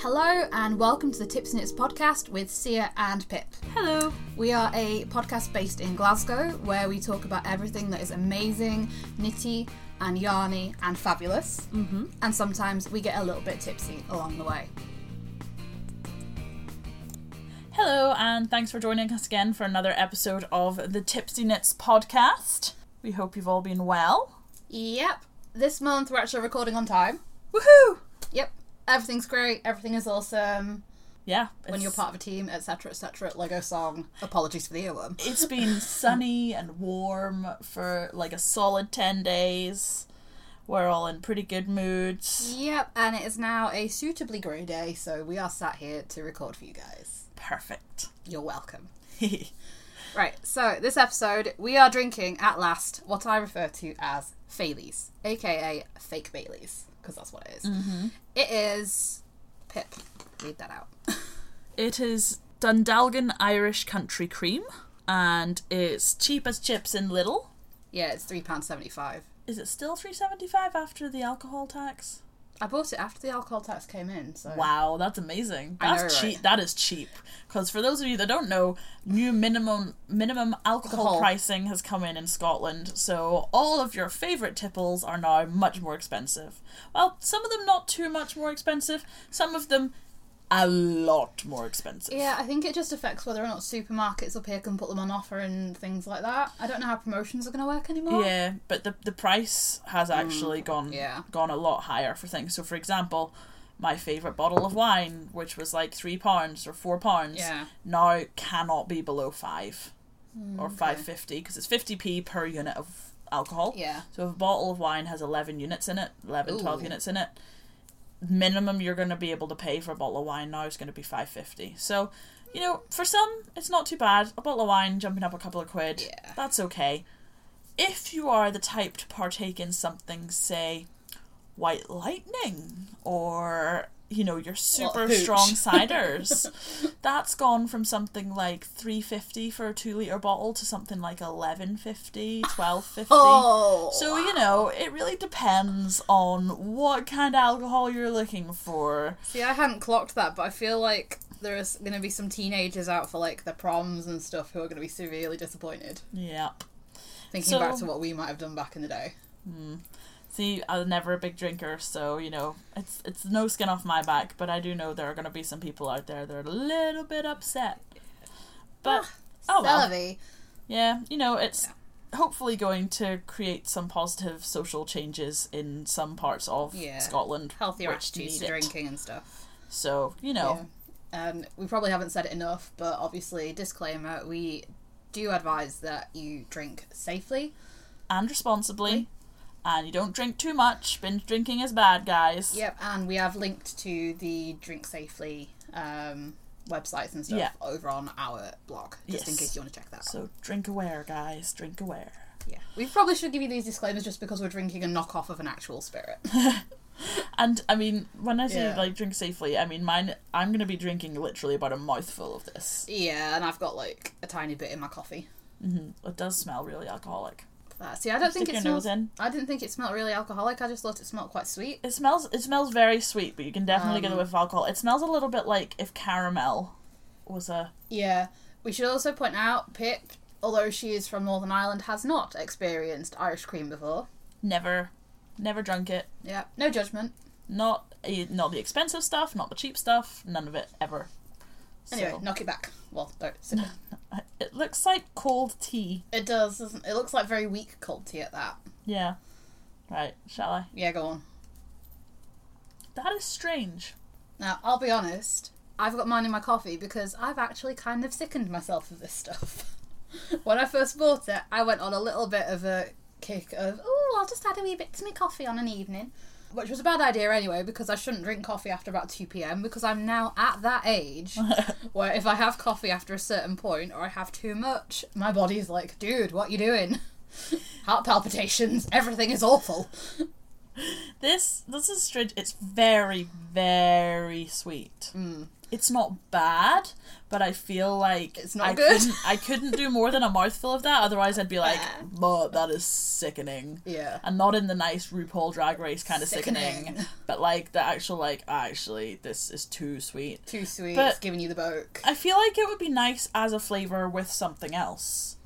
Hello and welcome to the Tips and Knits podcast with Sia and Pip. Hello. We are a podcast based in Glasgow where we talk about everything that is amazing, nitty, and yarny and fabulous. Mm-hmm. And sometimes we get a little bit tipsy along the way. Hello, and thanks for joining us again for another episode of the Tipsy Knits podcast. We hope you've all been well. Yep. This month we're actually recording on time. Woohoo! Everything's great. Everything is awesome. Yeah. When you're part of a team, etc., etc. Lego song. Apologies for the earworm. It's been sunny and warm for like a solid 10 days. We're all in pretty good moods. Yep. And it is now a suitably grey day, so we are sat here to record for you guys. Perfect. You're welcome. Right, so this episode, we are drinking at last what I refer to as Faileys, aka fake Baileys, because that's what it is. Mm-hmm. It is. Pip, read that out. it is Dundalgan Irish Country Cream, and it's cheap as chips in Lidl. yeah, it's £3.75. Is it still 3.75 after the alcohol tax? I bought it after the alcohol tax came in, so. Wow, that's amazing. That's know, cheap. right? That is cheap. Because for those of you that don't know, new minimum minimum alcohol Alcohol. pricing has come in in Scotland. So all of your favorite tipples are now much more expensive. Well, some of them not too much more expensive. Some of them a lot more expensive. Yeah, I think it just affects whether or not supermarkets up here can put them on offer and things like that. I don't know how promotions are going to work anymore. Yeah, but the the price has actually gone Mm, yeah. gone a lot higher for things. So for example, my favorite bottle of wine, which was like three pounds or four pounds, Yeah. now cannot be below five Mm, or five fifty because it's fifty p per unit of alcohol. Yeah. So if a bottle of wine has 11 units in it, 11, 12 units in it, minimum you're going to be able to pay for a bottle of wine now is going to be 550. So, you know, for some it's not too bad. A bottle of wine jumping up a couple of quid. Yeah. That's okay. If you are the type to partake in something say White Lightning or you know your super strong ciders that's gone from something like 350 for a 2 liter bottle to something like 1150 1250 Oh! so you know it really depends on what kind of alcohol you're looking for See, I hadn't clocked that, but I feel like there's going to be some teenagers out for like the proms and stuff who are going to be severely disappointed. yep Thinking So- back to what we might have done back in the day. Hmm. See i'm never a big drinker so you know it's it's no skin off my back but i do know there are going to be some people out there that are a little bit upset but ah, oh well Yeah, you know, it's hopefully going to create some positive social changes in some parts of Yeah. Scotland. healthier attitudes to drinking and stuff. So, you know, Yeah. And we probably haven't said it enough, but obviously, disclaimer: we do advise that you drink safely. and responsibly. And you don't drink too much. Binge drinking is bad, guys. Yep, and we have linked to the drink safely um, websites and stuff Yeah. over on our blog, just in Yes. case you want to check that out. So drink aware, guys. Drink aware. Yeah, we probably should give you these disclaimers just because we're drinking a knockoff of an actual spirit. And I mean, when I say Yeah. like drink safely, I mean mine. I'm gonna be drinking literally about a mouthful of this. yeah, and I've got like a tiny bit in my coffee. hmm It does smell really alcoholic. Uh, see, I don't think it smells. in. I didn't think it smelled really alcoholic. I just thought it smelled quite sweet. It smells. It smells very sweet, but you can definitely get Um, it with alcohol. It smells a little bit like if caramel was a Yeah, we should also point out Pip, although she is from Northern Ireland, has not experienced Irish cream before. never, never drunk it. Yeah, no judgment. Not eh, not the expensive stuff, not the cheap stuff. None of it ever. Anyway, So, knock it back. Well, don't sit down. it looks like cold tea. It does, doesn't it? Looks like very weak cold tea at that. Yeah. Right. Shall I? Yeah, go on. That is strange. Now, I'll be honest. I've got mine in my coffee because I've actually kind of sickened myself of this stuff. when I first bought it, I went on a little bit of a kick of, oh, I'll just add a wee bit to my coffee on an evening. Which was a bad idea anyway because I shouldn't drink coffee after about 2 pm because I'm now at that age where if I have coffee after a certain point or I have too much, my body's like, dude, what you doing? Heart palpitations, everything is awful. This this is strange. It's very very sweet. Mm. It's not bad, but I feel like It's not I good. Couldn't, I couldn't do more than a mouthful of that. Otherwise, I'd be like, "But that is sickening." Yeah. and not in the nice RuPaul Drag Race kind of sickening, Sickening. but like the actual like actually this is too sweet. Too sweet. But- it's giving you the boke. I feel like it would be nice as a flavor with something else.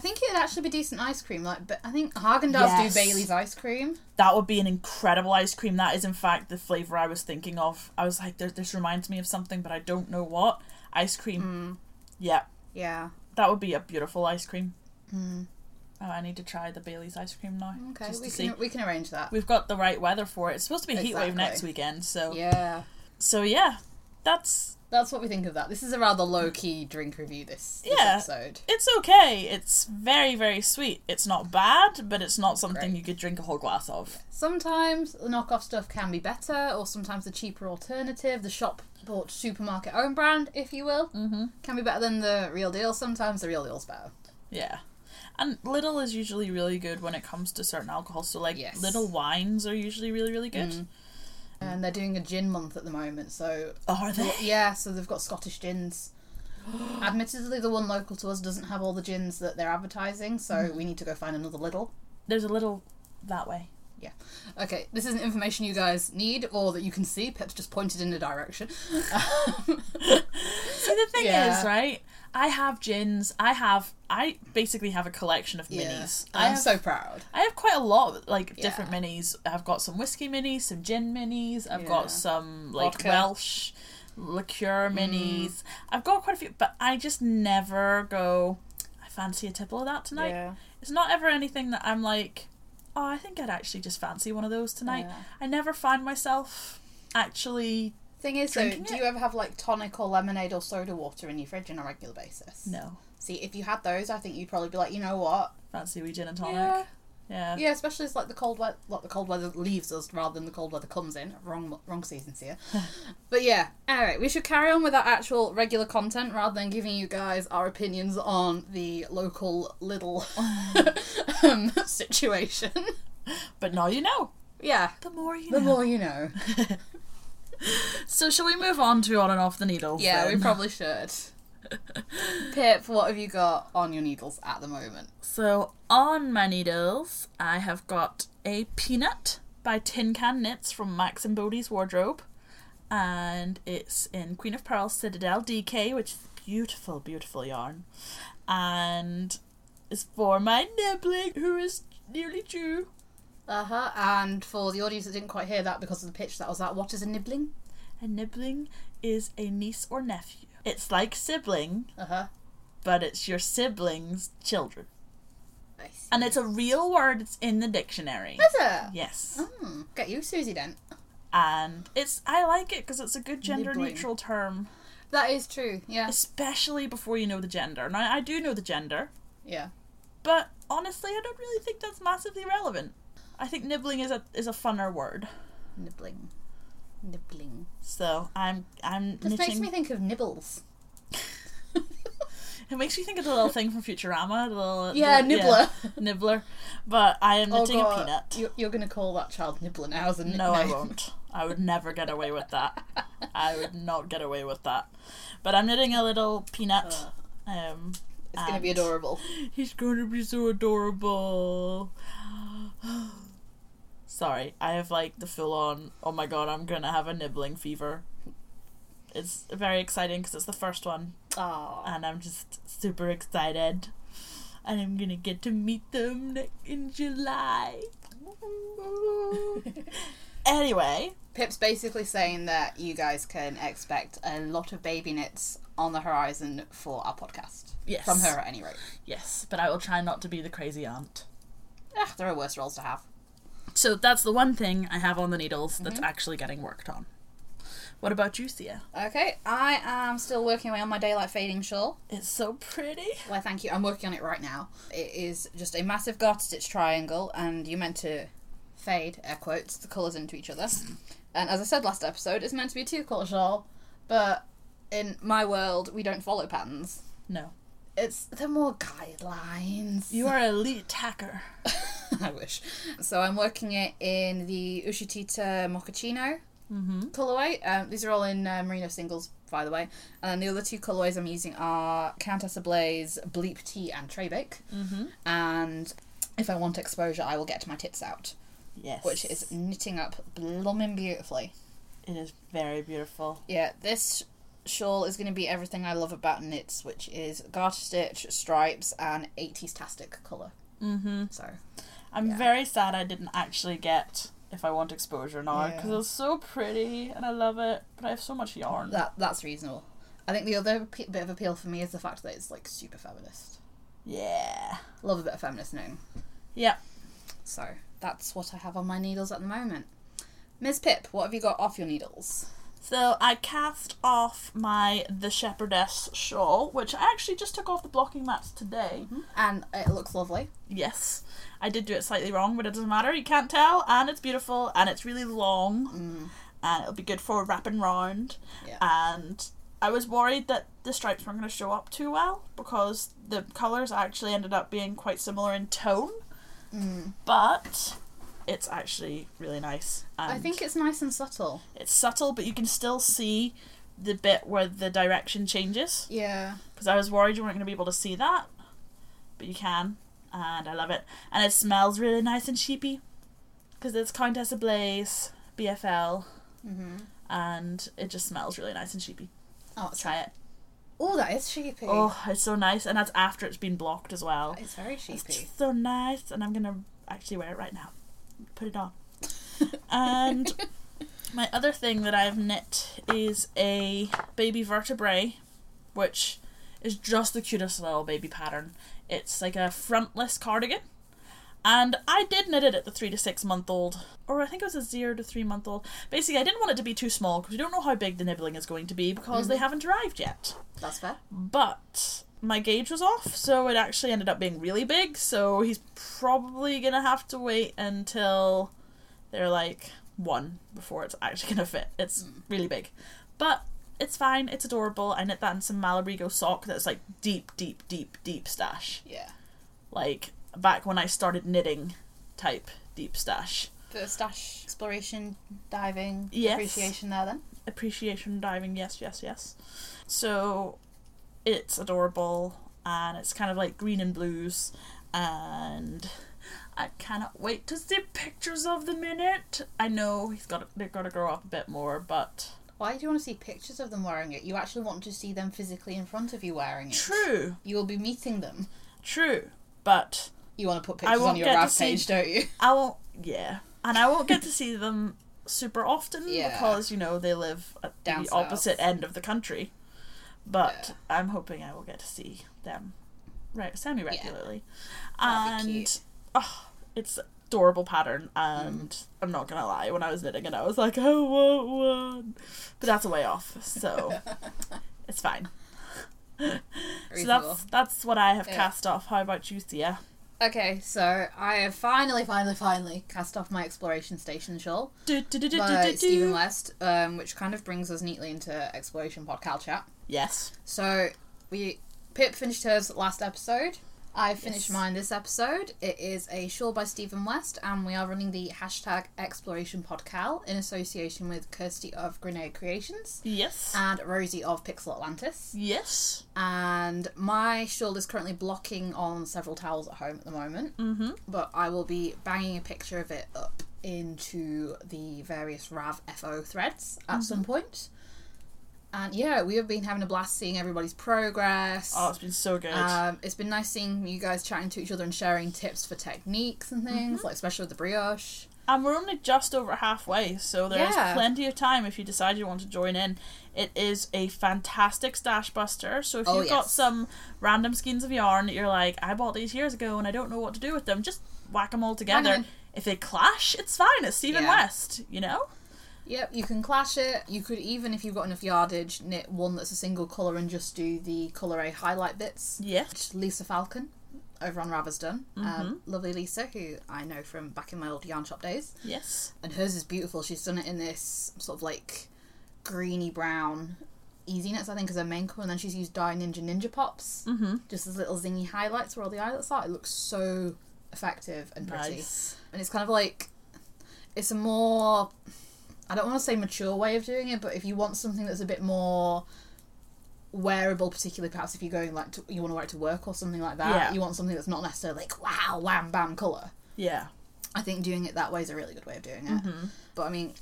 I think it'd actually be decent ice cream. Like, but I think Haagen Dazs Yes. do Bailey's ice cream. That would be an incredible ice cream. That is in fact the flavor I was thinking of. I was like, this, this reminds me of something, but I don't know what. Ice cream. Yeah, Yeah. that would be a beautiful ice cream. Mm. Oh, I need to try the Bailey's ice cream now. Okay, just we to can see. we can arrange that. We've got the right weather for it. It's supposed to be a heat wave next weekend, so Yeah. so yeah, that's That's what we think of that. This is a rather low key drink review. This, this Yeah. episode. It's okay. It's very, very sweet. It's not bad, but it's not something Great. you could drink a whole glass of. Sometimes the knockoff stuff can be better, or sometimes the cheaper alternative, the shop bought supermarket own brand, if you will, Mm-hmm. can be better than the real deal. Sometimes the real deal's better. Yeah. And Lidl is usually really good when it comes to certain alcohols. So, like, Yes. Lidl wines are usually really, really good. Mm. And they're doing a gin month at the moment, so Are they? yeah, so they've got Scottish gins. Admittedly, the one local to us doesn't have all the gins that they're advertising, so Mm. we need to go find another Lidl. There's a Lidl that way. Yeah. Okay, this isn't information you guys need or that you can see. Pip's just pointed in a direction. See, the thing Yeah. is, right? I have gins. I have. I basically have a collection of minis. I I'm have, so proud. I have quite a lot of like different Yeah. minis. I've got some whiskey minis, some gin minis. I've Yeah. got some like Vodka. Welsh liqueur Mm. minis. I've got quite a few, but I just never go. I fancy a tipple of that tonight. yeah. It's not ever anything that I'm like. Oh, I think I'd actually just fancy one of those tonight. Yeah. I never find myself actually. Thing is, though, do you ever have like tonic or lemonade or soda water in your fridge on a regular basis? No, See, if you had those, I think you'd probably be like, you know what? fancy wee gin and tonic. Yeah. Yeah. Yeah, especially as like the cold weather, like the cold weather leaves us rather than the cold weather comes in. Wrong, wrong seasons here. but yeah, all right, we should carry on with our actual regular content rather than giving you guys our opinions on the local Lidl um, situation. But now you know. yeah, The more you the know. more you know. So shall we move on to on and off the needles? Yeah, we probably should. Pip, what have you got on your needles at the moment? So on my needles, I have got a peanut by Tin Can Knits from Max and Bodie's wardrobe, and it's in Queen of Purls Citadel DK, which is beautiful, beautiful yarn, and it's for my nibbling, who is nearly due. Uh huh. And for the audience that didn't quite hear that because of the pitch that was that, what is a nibbling? A nibbling is a niece or nephew. It's like sibling, Uh huh. but it's your sibling's children. Nice. And it's a real word, it's in the dictionary. Is it? Yes. Hmm. Get you, Susie Dent. And it's I like it because it's a good gender Nibbling. neutral term, That is true. Yeah. especially before you know the gender. Now I do know the gender, Yeah. but honestly, I don't really think that's massively relevant. I think nibbling is a is a funner word. Nibbling. Nibbling. So I'm I'm This makes me think of nibbles. It makes me think of the little thing from Futurama, the little Yeah, the- nibbler. nibbler. But I am Oh knitting a peanut. you're, you're gonna call that child nibbler now as a nickname. No, I won't. I would never get away with that. I would not get away with that. But I'm knitting a little peanut. Um, It's gonna be adorable. He's going to be so adorable. Sorry, I have like the full on. Oh my god, I'm gonna have a nibbling fever. It's very exciting because it's the first one, and I'm just super excited. And I'm gonna get to meet them in July. Anyway, Pip's basically saying that you guys can expect a lot of baby knits on the horizon for our podcast. yes. From her, at any rate. Yes, but I will try not to be the crazy aunt. Ah, there are worse roles to have. So that's the one thing I have on the needles that's mm-hmm. actually getting worked on. What about you, Thea? Okay, I am still working away on my daylight fading shawl. It's so pretty. Well, thank you. I'm working on it right now. It is just a massive garter stitch triangle, and you're meant to fade, air quotes, the colours into each other. And as I said last episode, it's meant to be a two colour shawl, but in my world, we don't follow patterns. No. It's they're more guidelines. You are an elite hacker. I wish. So I'm working it in the Ushitita Mochaccino Mm-hmm. colorway. Um, these are all in uh, merino singles, by the way. And the other two colorways I'm using are Countess Ablaze, Bleep Tea, and Tray Bake. Mm-hmm. And if I want exposure, I will get my tits out, Yes. which is knitting up blooming beautifully. It is very beautiful. Yeah, this shawl is going to be everything I love about knits, which is garter stitch, stripes, and 80s tastic colour. Mm-hmm. So, I'm Yeah. very sad I didn't actually get if I want exposure now because Yeah. it's so pretty and I love it, but I have so much yarn. that that's reasonable. I think the other p- bit of appeal for me is the fact that it's like super feminist. Yeah. Love a bit of feminist knitting. Yeah. So that's what I have on my needles at the moment. Ms. Pip, what have you got off your needles? So I cast off my The Shepherdess shawl, which I actually just took off the blocking mats today. And it looks lovely. Yes. I did do it slightly wrong, but it doesn't matter. You can't tell, and it's beautiful, and it's really long, Mm. and it'll be good for wrapping round. Yeah. And I was worried that the stripes weren't going to show up too well because the colours actually ended up being quite similar in tone, Mm. but it's actually really nice. I think it's nice and subtle. it's subtle, but you can still see the bit where the direction changes Yeah. because I was worried you weren't going to be able to see that, but you can, and I love it. And it smells really nice and sheepy because it's Countess Ablaze BFL, Mm-hmm. and it just smells really nice and sheepy. Oh, it's Try it. Oh, that is sheepy. Oh, it's so nice, and that's after it's been blocked as well. It's very It's sheepy. just so nice, and I'm gonna actually wear it right now. Put it on. and my other thing that I've knit is a baby vertebrae, which is just the cutest little baby pattern. It's like a frontless cardigan. And I did knit it at the three to six month old, or I think it was a zero to three month old. Basically, I didn't want it to be too small because we don't know how big the nibbling is going to be because they mm-hmm. haven't arrived yet That's fair. but my gauge was off, so it actually ended up being really big. So he's probably gonna have to wait until they're like one before it's actually gonna fit. It's mm. really big, but it's fine. It's adorable. I knit that in some Malabrigo sock that's like deep, deep, deep, deep stash. Yeah. Like back when I started knitting, type deep stash. Of stash exploration, diving, Yes. appreciation there then. appreciation diving yes yes yes so it's adorable and it's kind of like green and blues and i cannot wait to see pictures of them in it i know he's got they're to grow up a bit more but Why do you want to see pictures of them wearing it? You actually want to see them physically in front of you wearing it. true You will be meeting them. true but You want to put pictures on your see- page, don't you? i won't yeah and i won't get to see them super often Yeah. because you know they live at Down the south. opposite end of the country but Yeah. i'm hoping i will get to see them right semi regularly That'd and oh, it's adorable pattern and Mm. i'm not gonna lie when i was knitting it i was like i want one but that's a way off so it's fine so that's that's what i have Yeah. cast off how about you thea Okay, so I have finally, finally, finally cast off my exploration station shawl do, do, do, by Stephen. West, um, which kind of brings us neatly into exploration podcast chat. Yes So we Pip finished hers last episode. I finished Yes. mine this episode. It is a shawl by Stephen West, and we are running the hashtag Exploration Podcal in association with Kirsty of Grenade Creations yes and Rosie of Pixel Atlantis. yes And my shawl is currently blocking on several towels at home at the moment, mm-hmm but I will be banging a picture of it up into the various Rav FO threads at some point. And yeah, we have been having a blast seeing everybody's progress. oh it's been so good Um, it's been nice seeing you guys chatting to each other and sharing tips for techniques and things, Mm-hmm. like especially with the brioche. And we're only just over halfway, so there's Yeah. plenty of time if you decide you want to join in. It is a fantastic stash buster, so if Oh, you've got some random skeins of yarn that you're like, I bought these years ago and I don't know what to do with them, just whack them all together. If they clash, it's fine. It's Stephen Yeah. West, you know? Yep, you can clash it. You could even, if you've got enough yardage, knit one that's a single colour and just do the colour A highlight bits. Yes. which Lisa Falcon over on Ravers done. Mm-hmm. Um, lovely Lisa, who I know from back in my old yarn shop days. Yes. And hers is beautiful. She's done it in this sort of like greeny brown easy I think, as her main colour. And then she's used Dye Ninja Ninja Pops, Mm-hmm. just as little zingy highlights where all the eyelets are. It looks so effective and pretty. Nice. And it's kind of like it's a more I don't want to say mature way of doing it, but if you want something that's a bit more wearable, particularly perhaps if you're going like to, you want to wear it to work or something like that, Yeah. you want something that's not necessarily like wow, wham, bam, color. Yeah. I think doing it that way is a really good way of doing it. Mm-hmm. But I mean,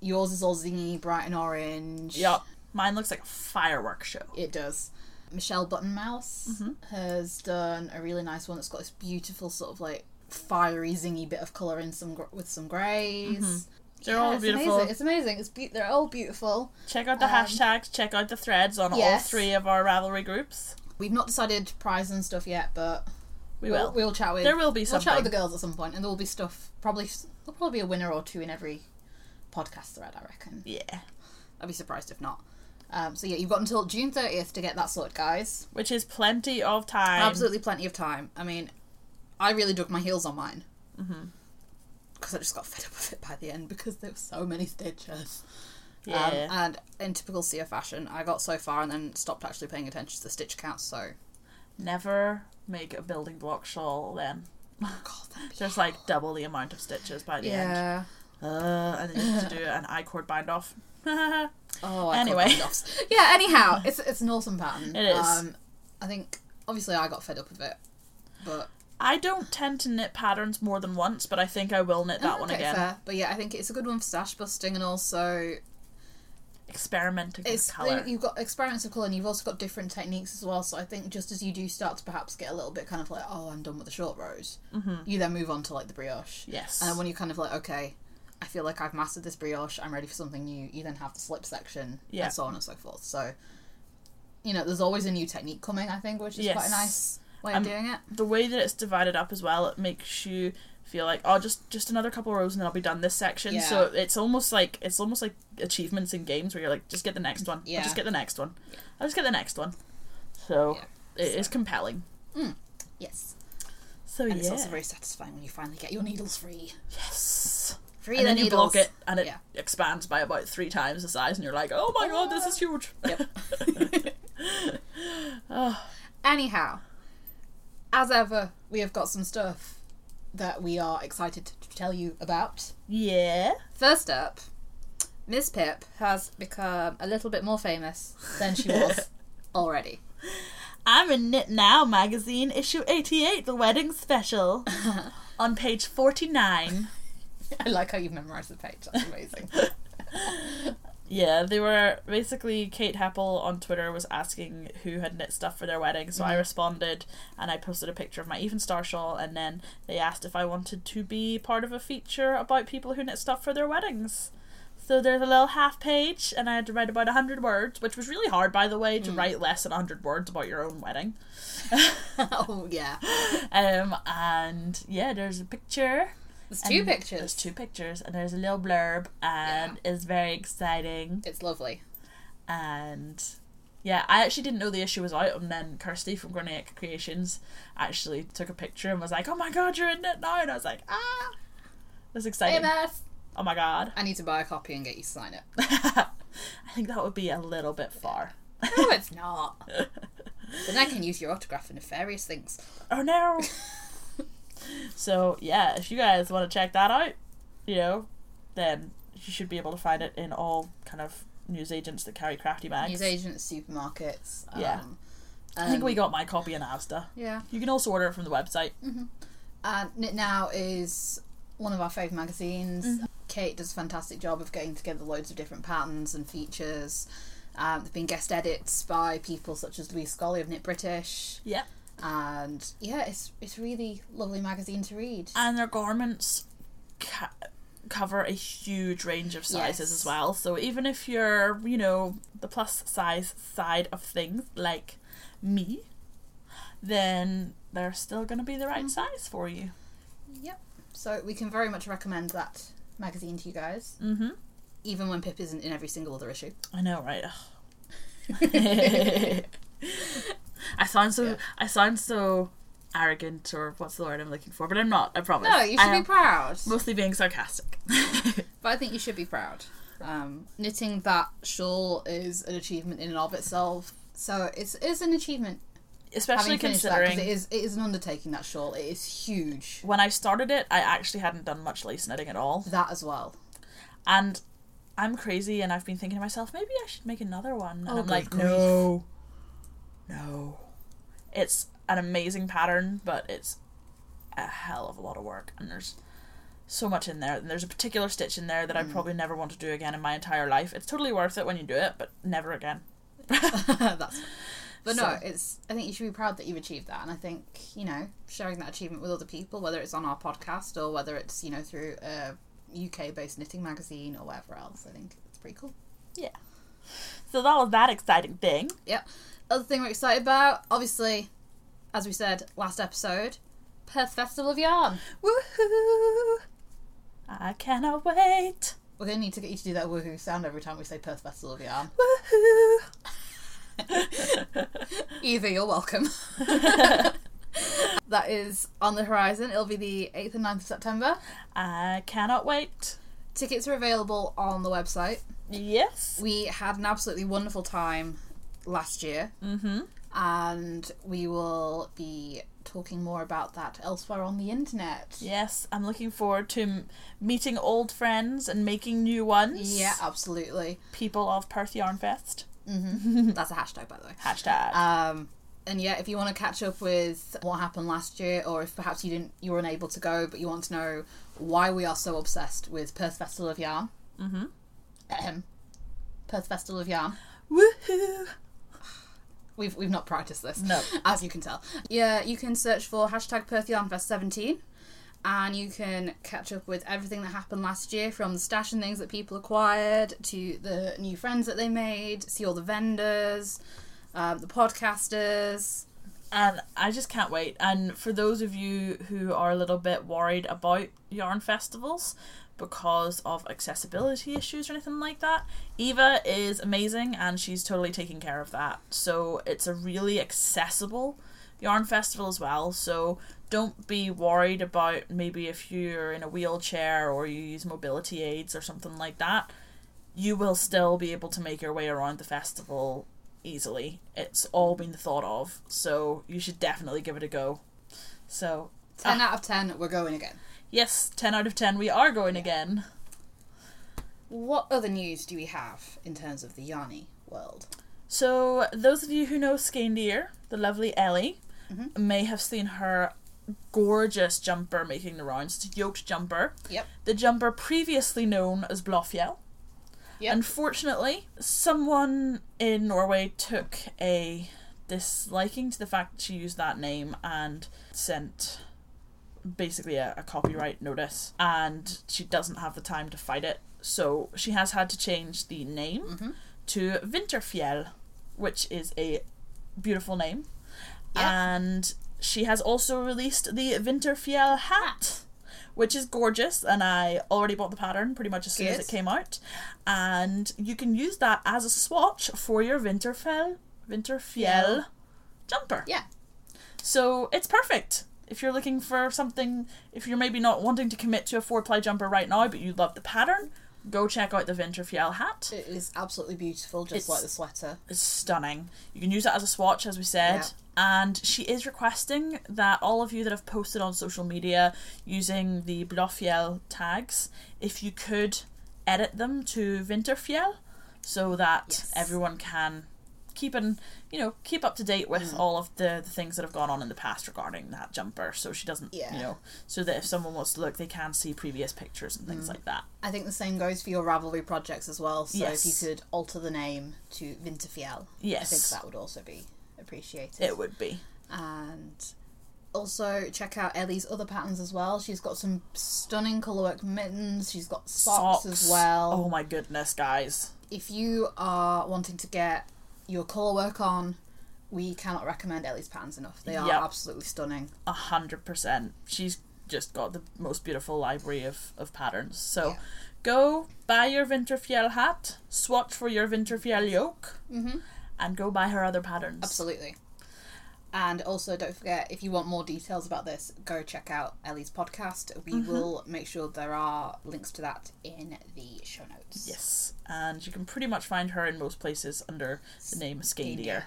yours is all zingy, bright and orange. Yep. Mine looks like a fireworks show. It does. Michelle Buttonmouse Mm-hmm. has done a really nice one that's got this beautiful sort of like fiery, zingy bit of color in some gr- with some grays. Mm-hmm. They're Yeah, all it's beautiful. Amazing. It's amazing. It's be- they're all beautiful. Check out the Um, hashtags, check out the threads on all three of our Ravelry groups. We've not decided prize and stuff yet, but We we'll, we'll chat with There will be we'll chat with the girls at some point, and there will be stuff. Probably there'll probably be a winner or two in every podcast thread. I reckon. yeah. I'd be surprised if not. Um, so yeah, you've got until June thirtieth to get that sorted, guys. Which is plenty of time. Absolutely plenty of time. I mean, I really dug my heels on mine because I just got fed up with it by the end because there were so many stitches. Um, Yeah. and in typical Sia fashion, I got so far and then stopped actually paying attention to the stitch count. So, Never make a building block shawl then. God, that'd be There's like double the amount of stitches by the end. yeah. Uh, and then you have to do an I cord bind off. Oh, I Anyway. anyway. yeah. Anyhow, it's it's an awesome pattern. It is. Um, I think obviously I got fed up with it, but I don't tend to knit patterns more than once, but I think I will knit that Oh, one okay, again. Fair. But yeah, I think it's a good one for stash busting and also Experimenting with colour. you've got experiments of colour and you've also got different techniques as well. So I think just as you do start to perhaps get a little bit kind of like, oh, I'm done with the short rows, hmm you then move on to like the brioche. Yes. And then when you're kind of like, okay, I feel like I've mastered this brioche, I'm ready for something new. You then have the slip section, Yeah. and so on and so forth. So, you know, there's always a new technique coming. I think, which is quite Yes. a nice way of doing it. the way that it's divided up as well, it makes you feel like oh, just just another couple rows and then I'll be done this section. Yeah. So it's almost like it's almost like achievements in games where you're like, just get the next one. Yeah. I'll just get the next one. I'll just get the next one. So Yeah. it is compelling. Mm. Yes, So and yeah. it's also very satisfying when you finally get your needles free. yes. Free And the then you block it and it Yeah. expands by about three times the size and you're like, oh my god, this is ah. huge. Yep. oh, Anyhow, as ever, we have got some stuff that we are excited to tell you about. yeah. First up, Miss Pip has become a little bit more famous than she was already. I'm in Knit Now magazine, issue 88, the wedding special, on page 49. I like how you've memorised the page. That's amazing. Yeah, they were basically Kate Heppell on Twitter was asking who had knit stuff for their wedding, so I Mhm. responded and I posted a picture of my Even Star shawl, and then they asked if I wanted to be part of a feature about people who knit stuff for their weddings. So there's a little half page, and I had to write about hundred words, which was really hard, by the way, to Mm. write less than hundred words about your own wedding. oh yeah, Um, and yeah, there's a picture. There's two and pictures. There's two pictures, and there's a little blurb, and it's very exciting. It's lovely. and yeah, I actually didn't know the issue was out, and then Kirsty from Grenade Creations actually took a picture and was like, "Oh my god, you're in it now!" And I was like, "Ah, that's exciting! Beth. oh my god!" I need to buy a copy and get you to sign it. I think that would be a little bit far. No, it's not. then I can use your autograph for nefarious things. oh no! so yeah, if you guys want to check that out, you know, then you should be able to find it in all kind of news agents that carry crafty bags. News agents, supermarkets. Um, Yeah. I think um, we got my copy in Asda. Yeah. You can also order it from the website. And Knit Now is one of our favourite magazines. Mm-hmm. Kate does a fantastic job of getting together loads of different patterns and features. Um, there've been guest edits by people such as Louise Scollay of Knit British. Yep. And yeah, it's it's really lovely magazine to read. and their garments ca- cover a huge range of sizes Yes. as well. So even if you're, you know, the plus size side of things like me, then they're still going to be the right size for you. Yep. So we can very much recommend that magazine to you guys, Mm-hmm. even when Pip isn't in every single other issue. I know, right? I sound so. Yeah. I sound so arrogant, or what's the word I'm looking for? But I'm not. I promise. No, you should be proud. Mostly being sarcastic. But I think you should be proud. Um, knitting that shawl is an achievement in and of itself. So it's it's an achievement especially finished that, considering it is it is an undertaking. That shawl, it is huge. when I started it, I actually hadn't done much lace knitting at all, That as well. and I'm crazy, and I've been thinking to myself, maybe I should make another one, and Oh, I'm like, grief. no, no, it's an amazing pattern, but it's a hell of a lot of work, and there's so much in there, and there's a particular stitch in there that I Mm. probably never want to do again in my entire life. It's totally worth it when you do it, but never again. That's. But no, So- it's. I think you should be proud that you've achieved that, and I think you know sharing that achievement with other people, whether it's on our podcast or whether it's you know through a UK-based knitting magazine or whatever else. I think it's pretty cool. Yeah. So that was that exciting thing. Other thing we're excited about, obviously, as we said last episode, Perth Festival of Yarn. Woohoo! I cannot wait. We're gonna need to get you to do that woohoo sound every time we say Perth Festival of Yarn. Woohoo! Either you're welcome. that is on the horizon. It'll be the 8th and 9th of September. I cannot wait. Tickets are available on the website. Yes. We had an absolutely wonderful time last year, Mm-hmm. and we will be talking more about that elsewhere on the internet. Yes, I'm looking forward to m- meeting old friends and making new ones. Yeah, absolutely. People of Perth Yarn Fest. hmm That's a hashtag, by the way. Hashtag. Um, and yeah, if you want to catch up with what happened last year, or if perhaps you didn't, you were unable to go, but you want to know why we are so obsessed with Perth Festival of Yarn, mm-hmm. Perth Festival of Yarn. Woohoo! We've we've not practiced this, No. as you can tell. Yeah, you can search for hashtag Perth Yarn Fest 17 and you can catch up with everything that happened last year from the stash and things that people acquired to the new friends that they made, see all the vendors, um, the podcasters. And I just can't wait. And for those of you who are a little bit worried about yarn festivals because of accessibility issues or anything like that, Eva is amazing and she's totally taking care of that. So it's a really accessible yarn festival as well. So don't be worried about maybe if you're in a wheelchair or you use mobility aids or something like that. You will still be able to make your way around the festival easily. It's all been thought of, so you should definitely give it a go. So, 10 ah. out of 10, we're going again. Yes, 10 out of 10, we are going again. What other news do we have in terms of the Yarny world? So, those of you who know Skeindeer, the lovely Ellie, Mhm. may have seen her gorgeous jumper making the rounds. It's a yoked jumper. Yep. The jumper previously known as Blofjell. Yep. Unfortunately, someone in Norway took a disliking to the fact that she used that name and sent basically a, a copyright notice and she doesn't have the time to fight it so she has had to change the name Mhm. to Vinterfjell which is a beautiful name Yeah. and she has also released the Vinterfjell hat which is gorgeous and I already bought the pattern pretty much as soon as it came out and you can use that as a swatch for your Winterfell Winterfjell jumper. Yeah. So it's perfect. If you're looking for something, if you're maybe not wanting to commit to a four ply jumper right now, but you love the pattern, go check out the Winterfjell hat. It is absolutely beautiful, just It's- like the sweater. It's stunning. You can use it as a swatch, as we said. Yeah. And she is requesting that all of you that have posted on social media using the Blofjell tags, if you could edit them to Winterfjell so that Yes. everyone can keep an you know keep up to date with Mm. all of the, the things that have gone on in the past regarding that jumper so she doesn't Yeah. you know so that if someone wants to look they can see previous pictures and Mm. things like that I think the same goes for your Ravelry projects as well. So Yes. if you could alter the name to Winterfjell, I yes think that would also be appreciated. it would be and also check out Ellie's other patterns as well. She's got some stunning colourwork mittens. She's got socks, as well. oh my goodness guys If you are wanting to get your colourwork on, we cannot recommend Ellie's patterns enough. They are Yep. absolutely stunning. A hundred percent. She's just got the most beautiful library of, of patterns. So Yeah. go buy your Winterfjell hat, swatch for your Winterfjell yoke, Mm-hmm. and go buy her other patterns. Absolutely. And also, don't forget if you want more details about this, go check out Ellie's podcast. We Mm-hmm. will make sure there are links to that in the show notes. Yes. And you can pretty much find her in most places under the name Skeindeer.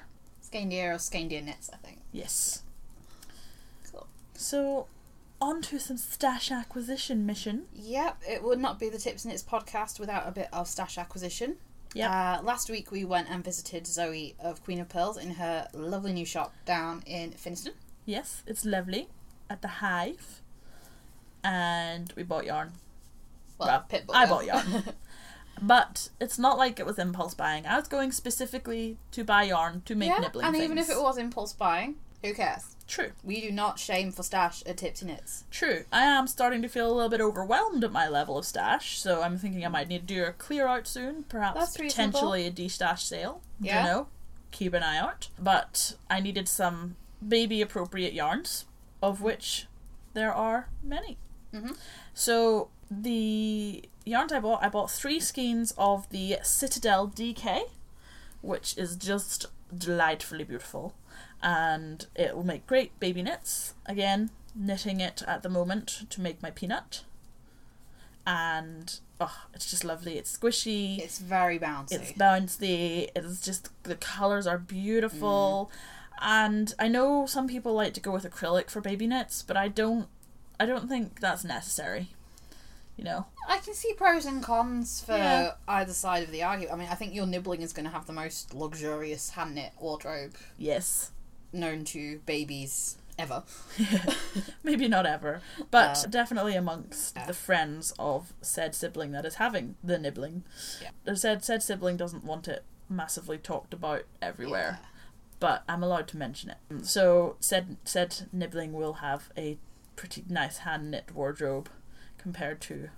Skeindeer or Skeindeer knits, I think. Yes. Cool. So, on to some stash acquisition mission. Yep, it would not be the Tips and Knits podcast without a bit of stash acquisition. Yep. Uh, last week we went and visited Zoe of Queen of Purls in her lovely new shop down in Finnieston. Yes, it's lovely at the Hive, and we bought yarn. Well, Well, Pip I bought yarn. But it's not like it was impulse buying. I was going specifically to buy yarn to make yeah, nibbling and even if it was impulse buying, who cares? True, We do not shame for stash at Tips Knits. true. I am starting to feel a little bit overwhelmed at my level of stash, so I'm thinking I might need to do a clear out soon, perhaps That's reasonable. potentially a de-stash sale. Yeah. Don't know. Keep an eye out. But I needed some baby appropriate yarns, of which there are many. Mhm. So the yarns I bought, I bought three skeins of the Citadel DK, which is just delightfully beautiful, and it will make great baby knits. Again, knitting it at the moment to make my peanut, and oh, it's just lovely. It's squishy. It's very bouncy. It's bouncy. It's just the colors are beautiful, mm. and I know some people like to go with acrylic for baby knits, but I don't. I don't think that's necessary. You know. I can see pros and cons for Yeah. either side of the argument. I mean, I think your nibbling is going to have the most luxurious hand knit wardrobe Yes. Known to babies ever. Maybe not ever, but Uh, definitely amongst yeah. the friends of said sibling that is having the nibbling. Yeah. The said said sibling doesn't want it massively talked about everywhere, Yeah. but I'm allowed to mention it. So said said nibbling will have a pretty nice hand knit wardrobe compared to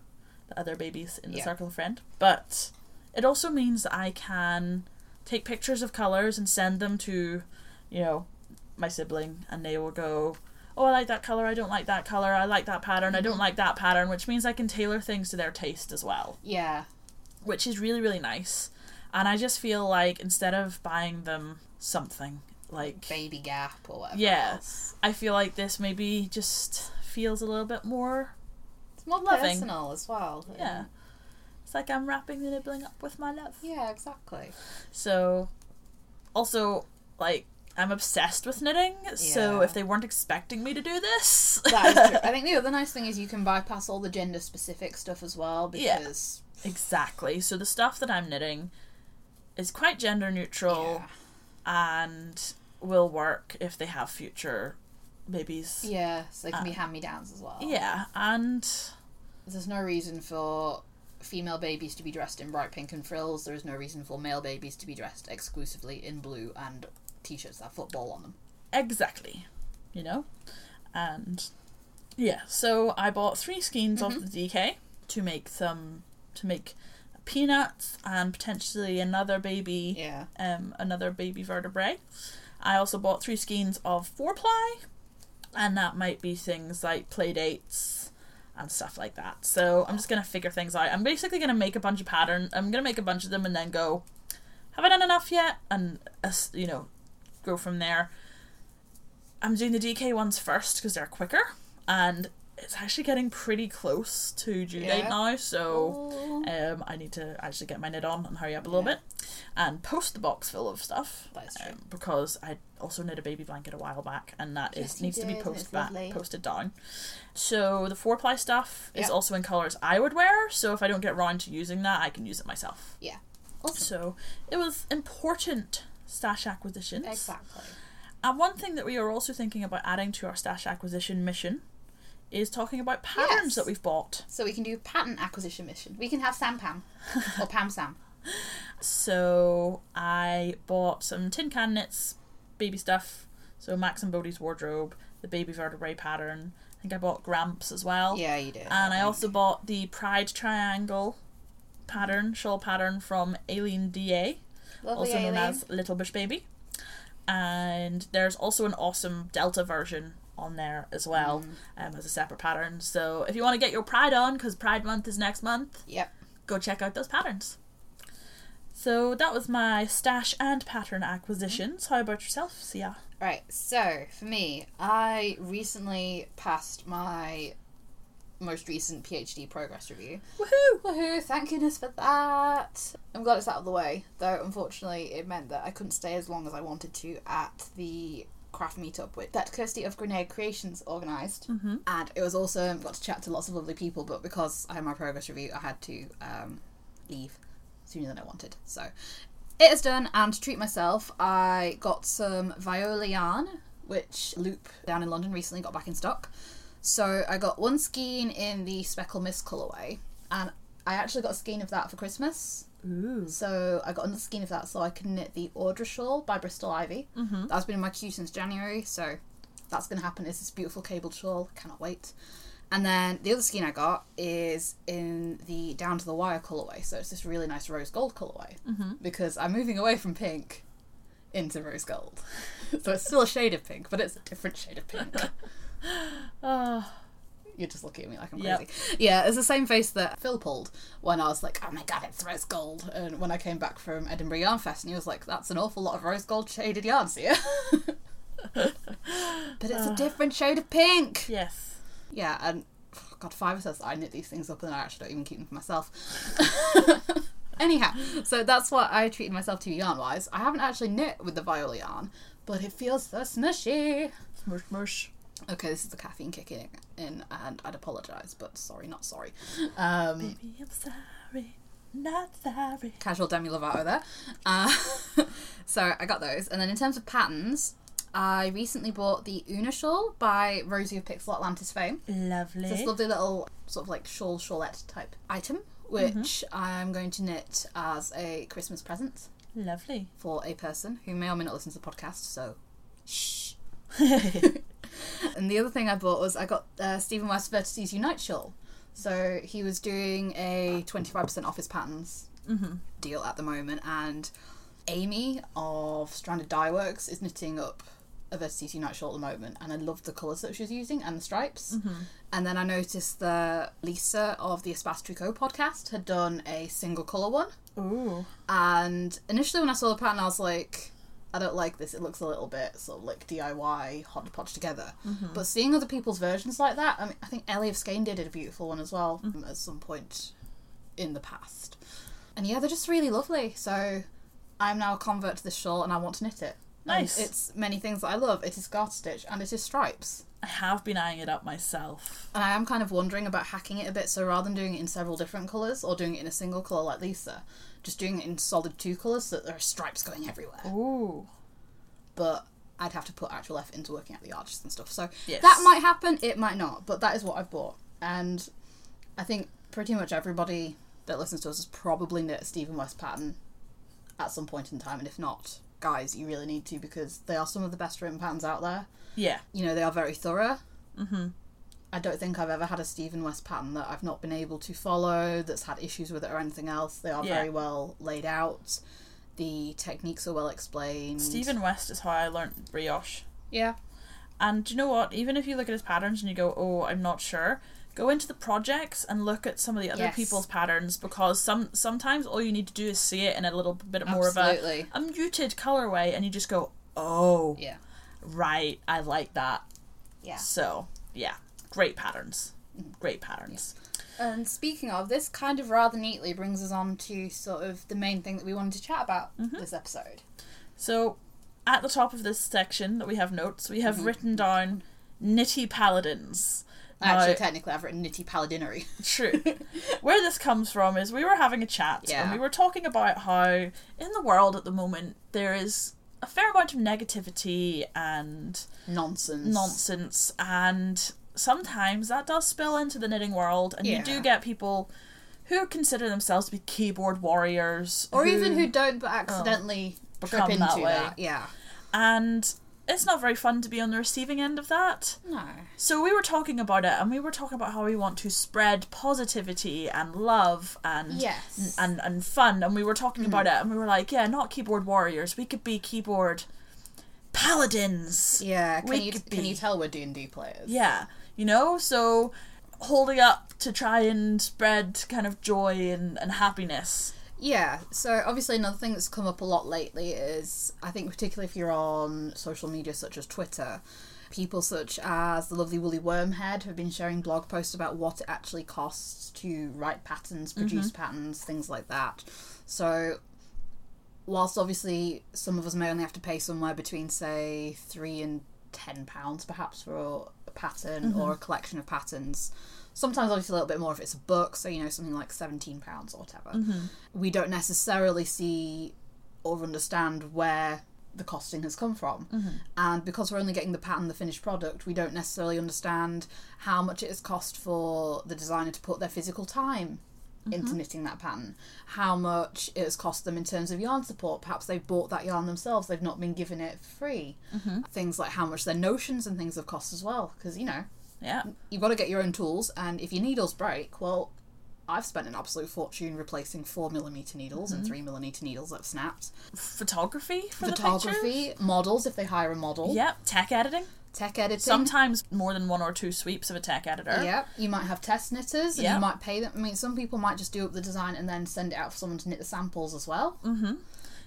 the other babies in the circle of friend. But it also means that I can take pictures of colours and send them to, you know, my sibling and they will go, Oh, I like that colour, I don't like that colour, I like that pattern, I don't Mhm. like that pattern, which means I can tailor things to their taste as well Yeah. which is really really nice and i just feel like instead of buying them something like Baby Gap or whatever. Yeah. else. i feel like this maybe just feels a little bit more It's more Loving. personal as well. yeah it's like i'm wrapping the nibbling up with my love Yeah, exactly. so also like i'm obsessed with knitting so if they weren't expecting me to do this That is true. I think the other nice thing is you can bypass all the gender specific stuff as well Yeah. exactly so the stuff that i'm knitting is quite gender neutral yeah. and will work if they have future babies Yeah, so they can be Uh, hand me downs as well. Yeah, and There's no reason for female babies to be dressed in bright pink and frills. There is no reason for male babies to be dressed exclusively in blue and t-shirts that football on them. exactly, you know, and yeah. So I bought three skeins Mm-hmm. of the DK to make some to make peanuts and potentially another baby, Yeah. um, another baby vertebrae. I also bought three skeins of four ply, and that might be things like play dates and stuff like that. So I'm just gonna figure things out. I'm basically gonna make a bunch of pattern. I'm gonna make a bunch of them and then go. Have I done enough yet? And uh, you know, go from there. I'm doing the DK ones first because they're quicker, and it's actually getting pretty close to due date now. So Oh, um, I need to actually get my knit on and hurry up a little Yeah. bit, and post the box full of stuff. Um, because I also knit a baby blanket a while back, and that is Yes, you needs to be did, posted back, lovely. posted down. So the four ply stuff is also in colors I would wear. So if I don't get round to using that, I can use it myself. awesome. So it was important stash acquisitions. Exactly. And one thing that we are also thinking about adding to our stash acquisition mission is talking about patterns Yes. that we've bought. So we can do pattern acquisition mission. We can have Sam Pam or Pam Sam. So I bought some tin can knits, baby stuff. So Max and Bodhi's wardrobe, the baby vertebrae pattern. I think I bought Gramps as well. Yeah, you did. And I think. also bought the Pride Triangle pattern, shawl pattern from Aileen DA, Lovely also known as Little Bush Baby. And there's also an awesome Delta version on there as well Mm. um, as a separate pattern. So if you want to get your Pride on, because Pride Month is next month, Yep. go check out those patterns. So that was my stash and pattern acquisitions. How about yourself, Sia? Right, so for me, I recently passed my most recent PhD progress review. Woohoo! Woohoo! Thank goodness for that. I'm glad it's out of the way, though. Unfortunately, it meant that I couldn't stay as long as I wanted to at the craft meetup with that Kirsty of Grenade Creations organised, Mm-hmm. and it was awesome. Got to chat to lots of lovely people, but because I had my progress review, I had to um, leave sooner than I wanted. So it is done, and to treat myself, I got some Viola yarn, which Loop down in London recently got back in stock. So I got one skein in the Speckle Mist colorway, and I actually got a skein of that for Christmas. Ooh. So I got another skein of that so I can knit the Audra shawl by Bristol Ivy. Mm-hmm. That's been in my queue since January, so that's going to happen. It's this beautiful cabled shawl. Cannot wait. And then the other skein I got is in the Down to the Wire colorway. So it's this really nice rose gold colorway Mm-hmm. Because I'm moving away from pink into rose gold. so it's still a shade of pink, but it's a different shade of pink. Oh, You're just looking at me like I'm Yep. crazy. Yeah, it's the same face that Phil pulled when I was like, oh my god, it's rose gold. And when I came back from Edinburgh Yarn Fest, and he was like, that's an awful lot of rose gold shaded yarns here. but it's a ah. different shade of pink. yes. Yeah, and oh God, Fiverr says I knit these things up and I actually don't even keep them for myself. Anyhow, so that's what I treated myself to yarn wise. I haven't actually knit with the Viola yarn, but it feels so smushy. Smush, smush. Okay, this is the caffeine kicking in, and I'd apologise, but sorry, not sorry. Um, Baby, I'm sorry. Not sorry. casual Demi Lovato there. Uh, so I got those, and then in terms of patterns, I recently bought the Una shawl by Rosie of Pixel Atlantis fame. Lovely. It's this lovely little sort of like shawl shawlette type item, which I'm going to knit as a Christmas present Lovely. for a person who may or may not listen to the podcast. So, shh. And the other thing I bought was I got uh, Stephen West Vertices Unite shawl. So he was doing a 25% off his patterns mm-hmm. deal at the moment, and Amy of Stranded Dye Works is knitting up a Vertices Unite shawl at the moment, and I loved the colours that she was using and the stripes. Mm-hmm. And then I noticed that Lisa of the Espace Tricot podcast had done a single colour one. Ooh. And initially, when I saw the pattern, I was like, I don't like this. It looks a little bit sort of like DIY, hodgepodge together. But seeing other people's versions like that, I mean, I think Ellie of Skeindeer did a beautiful one as well um, at some point in the past. And yeah, they're just really lovely. So I'm now a convert to this shawl and I want to knit it. And Nice. it's many things that I love. It is garter stitch and it is stripes. I have been eyeing it up myself. And I am kind of wondering about hacking it a bit. So rather than doing it in several different colours or doing it in a single colour like Lisa, just doing it in solid two colours so that there are stripes going everywhere. Ooh. But I'd have to put actual effort into working out the arches and stuff. So Yes. that might happen, it might not. But that is what I've bought. And I think pretty much everybody that listens to us has probably knit a Stephen West pattern at some point in time. And if not, guys, you really need to because they are some of the best written patterns out there. Yeah. You know, they are very thorough. Mm-hmm. I don't think I've ever had a Stephen West pattern that I've not been able to follow, that's had issues with it or anything else. They are Yeah. very well laid out. The techniques are well explained. Stephen West is how I learnt brioche. Yeah. And do you know what? Even if you look at his patterns and you go, "Oh, I'm not sure," go into the projects and look at some of the other Yes. people's patterns because some sometimes all you need to do is see it in a little bit more Absolutely. of a, a muted colorway, and you just go, "Oh, Yeah. right, I like that." Yeah. So yeah, great patterns, great patterns. And speaking of, this kind of rather neatly brings us on to sort of the main thing that we wanted to chat about Mm-hmm. this episode. So at the top of this section that we have notes, we have written down Nitty Paladins. Actually, technically, I've written Nitty Paladinery. True. Where this comes from is we were having a chat Yeah. and we were talking about how in the world at the moment there is a fair amount of negativity and Nonsense. nonsense and sometimes that does spill into the knitting world and you do get people who consider themselves to be keyboard warriors Or even who don't but accidentally oh, trip Become into that that. way. Yeah. and it's not very fun to be on the receiving end of that. No. So we were talking about it, and we were talking about how we want to spread positivity and love and Yes. and and fun, and we were talking mm-hmm. about it, and we were like, yeah, not keyboard warriors. We could be keyboard paladins. Yeah. Can We you could can be. you tell we're D and D players? Yeah, you know, so holding up to try and spread kind of joy and, and happiness. Yeah, so obviously another thing that's come up a lot lately is I think particularly if you're on social media such as Twitter, people such as the lovely Woolly Wormhead have been sharing blog posts about what it actually costs to write patterns, produce mm-hmm. patterns, things like that. So, whilst obviously some of us may only have to pay somewhere between, say, three and ten pounds perhaps for a pattern or mm-hmm. a collection of patterns. Sometimes obviously a little bit more if it's a book, so you know something like seventeen pounds or whatever. Mm-hmm. We don't necessarily see or understand where the costing has come from. Mm-hmm. And because we're only getting the pattern, the finished product, we don't necessarily understand how much it has cost for the designer to put their physical time mm-hmm. into knitting that pattern, how much it has cost them in terms of yarn support. Perhaps they've bought that yarn themselves, they've not been given it for free. Things like how much their notions and things have cost as well, because you know, Yeah. you've got to get your own tools, and if your needles break, well, I've spent an absolute fortune replacing four millimeter needles and mm-hmm. three millimeter needles that have snapped. Photography for the Photography, models if they hire a model. Yep. Tech editing. tech editing. Sometimes more than one or two sweeps of a tech editor. Yep, you might have test knitters, and Yeah. you might pay them. I mean, some people might just do up the design and then send it out for someone to knit the samples as well. Mm-hmm.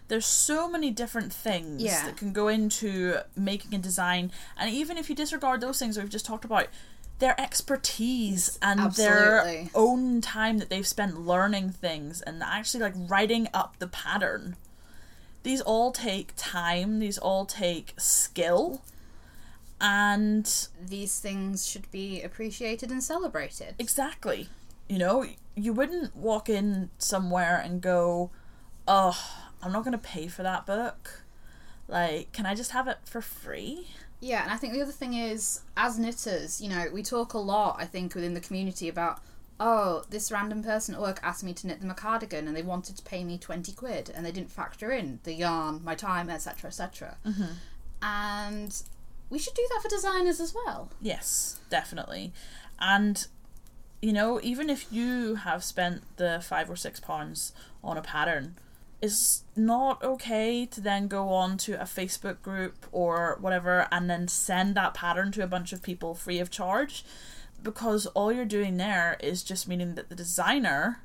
There's so many different things Yeah. that can go into making a design, and even if you disregard those things we've just talked about, their expertise and their own time that they've spent learning things and actually like writing up the pattern. These all take time. These all take skill, and These things should be appreciated and celebrated. Exactly. You know, you wouldn't walk in somewhere and go, "Oh, I'm not going to pay for that book." Like, can I just have it for free? Yeah, and I think the other thing is, as knitters, you know, we talk a lot, I think, within the community about, oh, this random person at work asked me to knit them a cardigan and they wanted to pay me 20 quid and they didn't factor in the yarn, my time, etc., etc. Mm-hmm. And we should do that for designers as well. Yes, definitely. And you know, even if you have spent the 5 or 6 pounds on a pattern, it's not okay to then go on to a Facebook group or whatever and then send that pattern to a bunch of people free of charge because all you're doing there is just meaning that the designer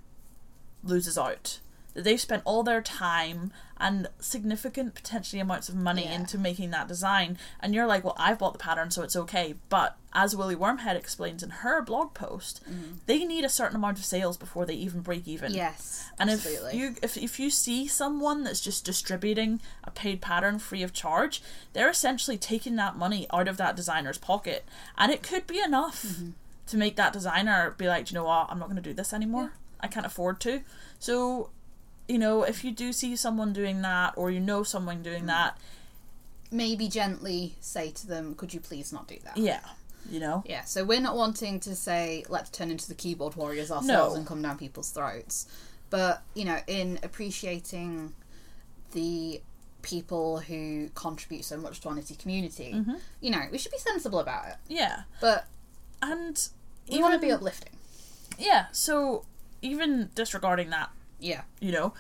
loses out. That they've spent all their time and significant potentially amounts of money Yeah. into making that design, and you're like, Well, I've bought the pattern, so it's okay. But as Woolly Wormhead explains in her blog post, they need a certain amount of sales before they even break even. Yes, And absolutely. if you if, if you see someone that's just distributing a paid pattern free of charge, they're essentially taking that money out of that designer's pocket, and it could be enough Mm-hmm. to make that designer be like, "Do you know what, I'm not going to do this anymore. I can't afford to. So, you know, if you do see someone doing that, or you know someone Mm. doing that, Maybe gently say to them, could you please not do that? yeah, you know, Yeah, so we're not wanting to say let's turn into the keyboard warriors ourselves No. and come down people's throats, but you know, in appreciating the people who contribute so much to our knitty community, Mm-hmm. you know, we should be sensible about it. yeah, But and we want to be uplifting. yeah. So even disregarding that Yeah, you know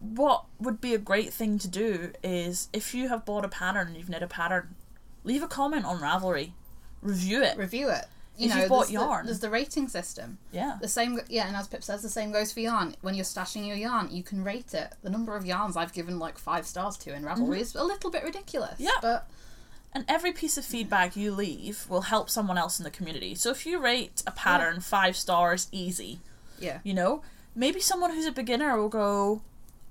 what would be a great thing to do is if you have bought a pattern and you've knit a pattern leave a comment on ravelry review it review it. You If know, you've bought there's, yarn. The, there's the rating system. yeah The same, yeah, and as Pip says, the same goes for yarn. When you're stashing your yarn, you can rate it. The number of yarns I've given like five stars to in Ravelry is a little bit ridiculous. Mm-hmm. Yeah. but and every piece of feedback you leave will help someone else in the community so if you rate a pattern five stars easy yeah, you know maybe someone who's a beginner will go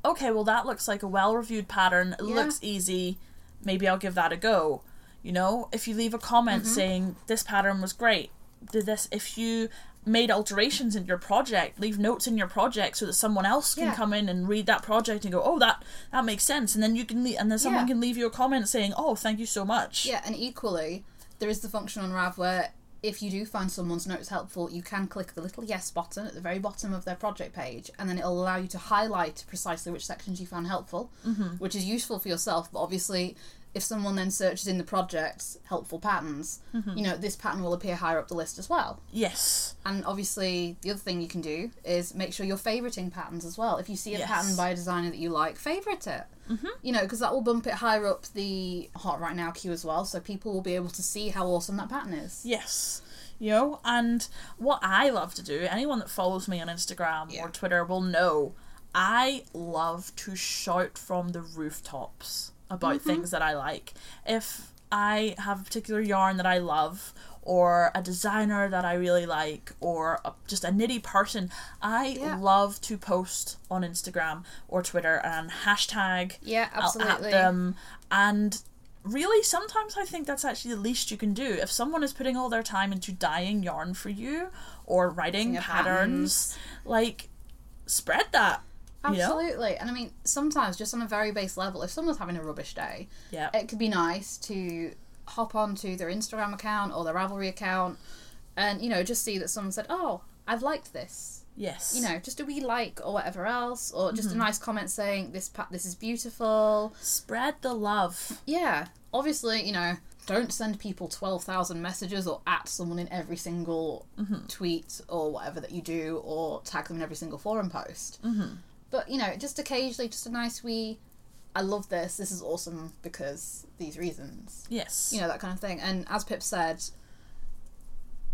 okay well that looks like a well reviewed pattern it Yeah. looks easy maybe i'll give that a go you know if you leave a comment Mm-hmm. saying this pattern was great did this if you made alterations in your project leave notes in your project so that someone else can Yeah. come in and read that project and go oh that that makes sense and then you can leave, and then someone Yeah. can leave you a comment saying oh thank you so much Yeah, and equally, there is the function on Rav where if you do find someone's notes helpful, you can click the little yes button at the very bottom of their project page, and then it'll allow you to highlight precisely which sections you found helpful, mm-hmm. which is useful for yourself. But obviously, if someone then searches in the project's helpful patterns, Mm-hmm. you know, this pattern will appear higher up the list as well. yes And obviously, the other thing you can do is make sure you're favouriting patterns as well. If you see a Yes. pattern by a designer that you like, favorite it. Mm-hmm. You know, because that will bump it higher up the hot right now queue as well, so people will be able to see how awesome that pattern is. Yes. You know, and what I love to do, anyone that follows me on Instagram Yeah. or Twitter will know, I love to shout from the rooftops about things that I like. If I have a particular yarn that I love, or a designer that I really like, or a, just a nitty person, I Yeah. love to post on Instagram or Twitter and hashtag Yeah, absolutely. at them. And really, sometimes I think that's actually the least you can do. If someone is putting all their time into dyeing yarn for you or writing a patterns, like spread that. You know? Absolutely. And I mean, sometimes just on a very base level, if someone's having a rubbish day, Yeah. it could be nice to hop onto their Instagram account or their Ravelry account and, you know, just see that someone said, oh, I've liked this. Yes. You know, just a wee like or whatever else, or just Mm-hmm. a nice comment saying this pa- this is beautiful. Spread the love. Yeah, obviously, you know, don't send people twelve thousand messages or at someone in every single Mm-hmm. tweet or whatever that you do, or tag them in every single forum post. Mm-hmm. But you know, just occasionally, just a nice wee. I love this. This is awesome because these reasons. Yes. You know that kind of thing. And as Pip said,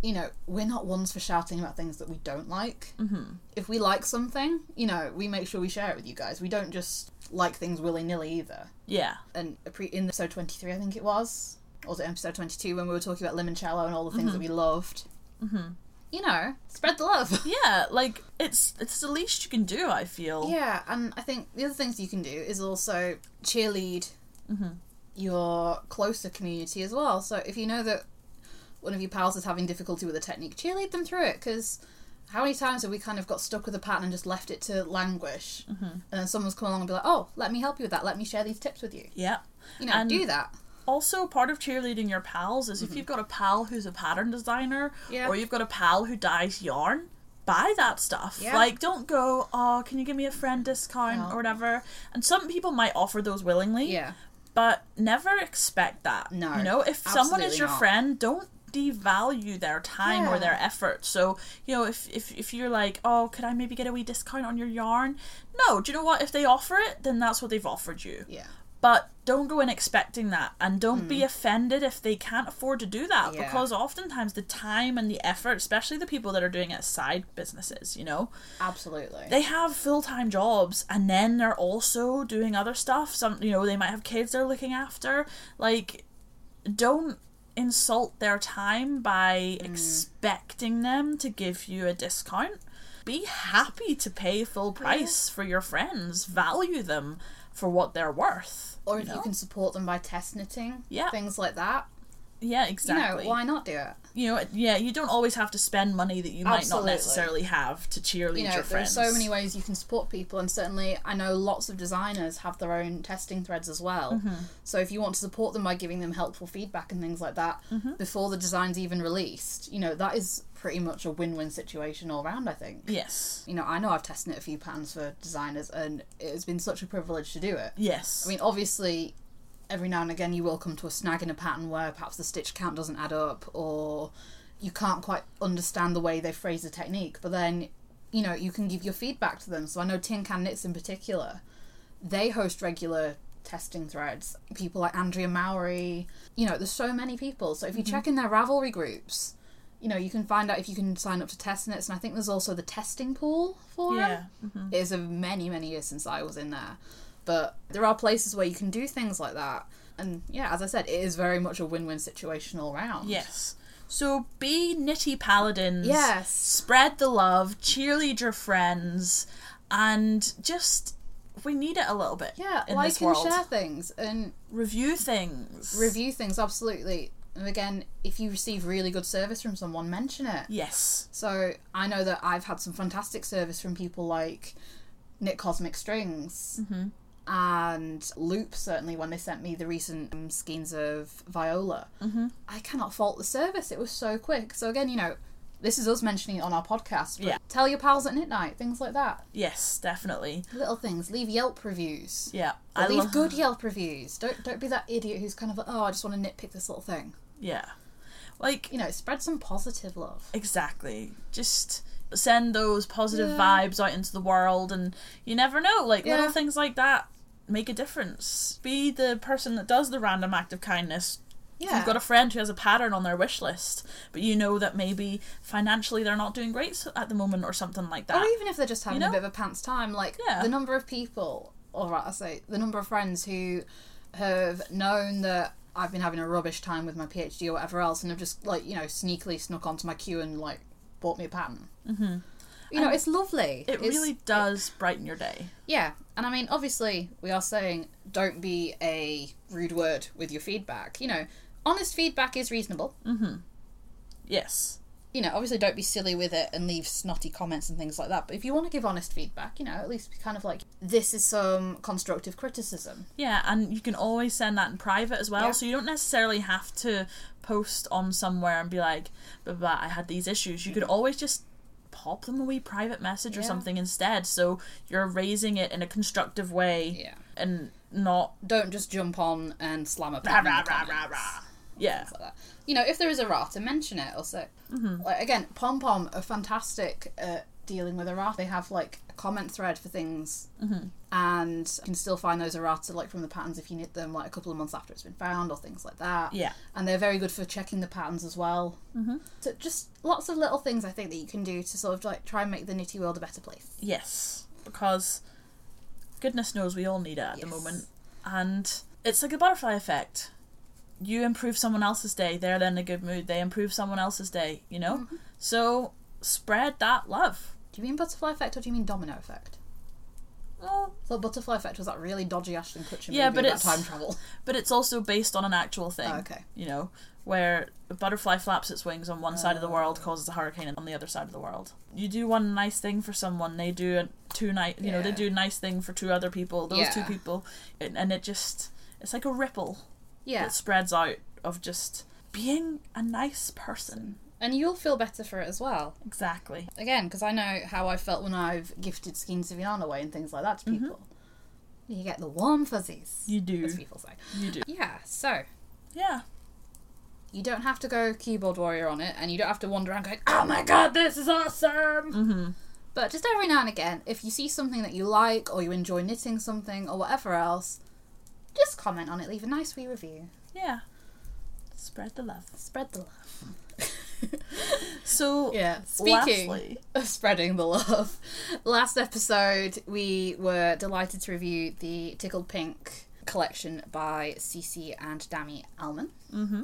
you know, we're not ones for shouting about things that we don't like. Mm-hmm. If we like something, you know, we make sure we share it with you guys. We don't just like things willy nilly either Yeah. and in episode 23 i think it was or was it episode 22 when we were talking about limoncello and all the things that we loved mm-hmm. You know spread the love. Yeah, like it's it's the least you can do, I feel. yeah and i think the other things you can do is also cheerlead mm-hmm. your closer community as well. So if you know that one of your pals is having difficulty with a technique cheerlead them through it because how many times have we kind of got stuck with a pattern and just left it to languish? Mm-hmm. And then someone's come along and be like oh let me help you with that. Let me share these tips with you. Yeah. you know And- do that Also, part of cheerleading your pals is if you've got a pal who's a pattern designer, Mm-hmm. Yeah. or you've got a pal who dyes yarn, buy that stuff. Yeah. Like, don't go, oh, can you give me a friend discount No. or whatever. And some people might offer those willingly, yeah but never expect that. No, You know, if someone is your not. friend, don't devalue their time or their effort. So, you know, if, if if you're like, oh, could I maybe get a wee discount on your yarn? No, do you know what? If they offer it, then that's what they've offered you. yeah But don't go in expecting that and don't be offended if they can't afford to do that Hmm. Yeah. because oftentimes the time and the effort, especially the people that are doing it as side businesses, you know, Absolutely. they have full time jobs and then they're also doing other stuff. Some, you know, they might have kids they're looking after. Like, don't insult their time by Hmm. expecting them to give you a discount. Be happy to pay full price for your friends. Value them for what they're worth. or if you you can support them by test knitting, Yeah. things like that. Yeah, exactly. You know, why not do it? you know, yeah, you don't always have to spend money that you might Absolutely. not necessarily have to cheerlead You know, your there are so many ways you can support people, and certainly I know lots of designers have their own testing threads as well. Mm-hmm. So if you want to support them by giving them helpful feedback and things like that Mm-hmm. before the design's even released, you know, that is pretty much a win-win situation all round. I think. Yes. You know, I know I've tested it a few patterns for designers, and it has been such a privilege to do it. Yes. I mean, obviously, every now and again you will come to a snag in a pattern where perhaps the stitch count doesn't add up or you can't quite understand the way they phrase the technique. But then, you know, you can give your feedback to them. So I know Tin Can Knits in particular, they host regular testing threads. People like Andrea Mowry, you know, there's so many people. So if you mm-hmm. check in their Ravelry groups, you know, you can find out if you can sign up to test knits. And I think there's also the testing pool for yeah. Mm-hmm. it is of many many years since I was in there, but there are places where you can do things like that. And yeah, as I said, it is very much a win-win situation all round. Yes. So be nitty paladins. Yes. Spread the love, cheerlead your friends, and just we need it a little bit. Yeah, in like this and world. share things and Review things. review things absolutely. And again, if you receive really good service from someone, mention it. Yes. So I know that I've had some fantastic service from people like Knit Cosmic Strings and Loop, certainly, when they sent me the recent um, skeins of Viola. Mm-hmm. I cannot fault the service. It was so quick. So, again, you know, this is us mentioning it on our podcast. Yeah. Tell your pals at midnight, things like that. Yes, definitely. Little things. Leave Yelp reviews. Yeah. Or leave love- good Yelp reviews. Don't don't be that idiot who's kind of like, oh, I just want to nitpick this little thing. Yeah. Like You know, spread some positive love. Exactly. Just send those positive Yeah. vibes out into the world, and you never know. Like Yeah. little things like that make a difference. Be the person that does the random act of kindness. Yeah. You've got a friend who has a pattern on their wish list, but you know that maybe financially they're not doing great at the moment or something like that. Or even if they're just having know? a bit of a pants time, like Yeah. the number of people, or right, I say the number of friends who have known that I've been having a rubbish time with my PhD or whatever else, and I've just like you know sneakily snuck onto my queue and like bought me a pattern. Mm-hmm. You know, And it's lovely. It It's- really does brighten your day. yeah, and I mean, obviously, we are saying don't be a rude word with your feedback. You know, honest feedback is reasonable. Mm-hmm. Yes. You know, obviously, don't be silly with it and leave snotty comments and things like that. But if you want to give honest feedback, you know, at least be kind of like, this is some constructive criticism. Yeah, and you can always send that in private as well, Yeah. so you don't necessarily have to post on somewhere and be like, blah, blah, blah, I had these issues. You could always just pop them a wee private message or Yeah. something instead, so you're raising it in a constructive way Yeah. and not. Don't just jump on and slam a Rah, pattern in rah, the rah, rah, rah. Yeah. like that. You know, if there is errata, mention it or say. Like again, Pom Pom are fantastic at dealing with errata. They have like a comment thread for things, and you can still find those errata like from the patterns if you knit them like a couple of months after it's been found or things like that. Yeah. and they're very good for checking the patterns as well. Mm-hmm. So just lots of little things I think that you can do to sort of like try and make the knitty world a better place. Yes, because goodness knows we all need it at the moment. And it's like a butterfly effect. You improve someone else's day, they're then in a good mood. They improve someone else's day, you know? Mm-hmm. So spread that love. Do you mean butterfly effect or do you mean domino effect? Well, So butterfly effect was that really dodgy Ashton Kutcher Yeah, movie but about it's- time travel. but it's also based on an actual thing. Oh, okay. You know, where a butterfly flaps its wings on one side of the Oh. world, causes a hurricane on the other side of the world. You do one nice thing for someone, they do a two nice, you know, they do a nice thing for two other people. Those two people, and, and it just, it's like a ripple Yeah, that spreads out of just being a nice person. and you'll feel better for it as well. Exactly. Again, because I know how I felt when I've gifted skeins of yarn away and things like that to people. You get the warm fuzzies, You do. as people say. You do. Yeah, so Yeah. you don't have to go keyboard warrior on it, and you don't have to wander around going, "Oh my god, this is awesome!" Mm-hmm. But just every now and again, if you see something that you like or you enjoy knitting something or whatever else, just comment on it. Leave a nice wee review. Yeah. Spread the love. Spread the love. So, Yeah. Speaking lastly, of spreading the love, last episode we were delighted to review the Tickled Pink collection by Cece and Dami Alman. mm-hmm.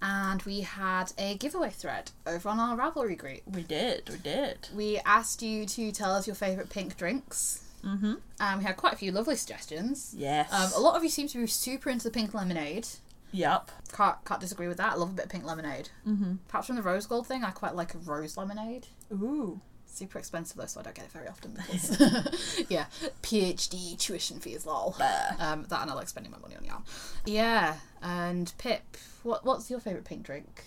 And we had a giveaway thread over on our Ravelry group. we did. We did. We asked you to tell us your favourite pink drinks. Mm-hmm. And we had quite a few lovely suggestions. Yes. Um, a lot of you seem to be super into the pink lemonade. Yep. Can't, can't disagree with that. I love a bit of pink lemonade. Mm-hmm. Perhaps from the rose gold thing, I quite like a rose lemonade. Ooh. Super expensive though, so I don't get it very often because yeah, PhD tuition fees, lol. Um, that and I like spending my money on yarn. Yeah, and Pip, what what's your favourite pink drink?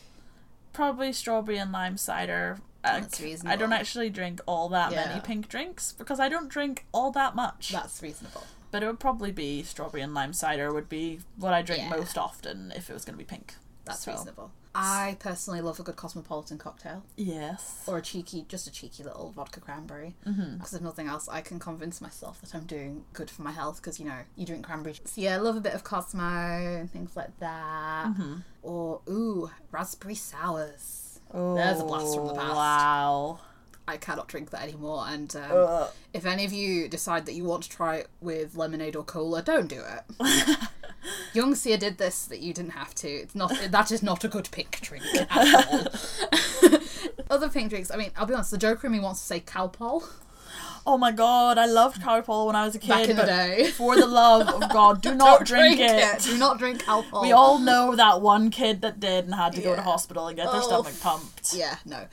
Probably strawberry and lime cider. Uh, That's I don't actually drink all that Yeah. many pink drinks because I don't drink all that much. That's reasonable. But it would probably be strawberry and lime cider would be what I drink Yeah. most often if it was going to be pink. That's So, reasonable. I personally love a good cosmopolitan cocktail Yes. or a cheeky, just a cheeky little vodka cranberry. Mm-hmm. Because if nothing else, I can convince myself that I'm doing good for my health. Because you know, you drink cranberry. So yeah, I love a bit of Cosmo and things like that. Mm-hmm. Or ooh, raspberry sours. Oh, There's a blast from the past. Wow. I cannot drink that anymore. And um, if any of you decide that you want to try it with lemonade or cola, don't do it. Young Sia did this that you didn't have to. It's not that is not a good pink drink at all. Other pink drinks. I mean, I'll be honest. The joker in me wants to say Calpol Oh my god, I loved Calpol when I was a kid. back in the day. For the love of God, do not Don't drink, it. Do not drink Calpol. We all know that one kid that did and had to go to hospital and get their Oh, stomach pumped. Yeah, no.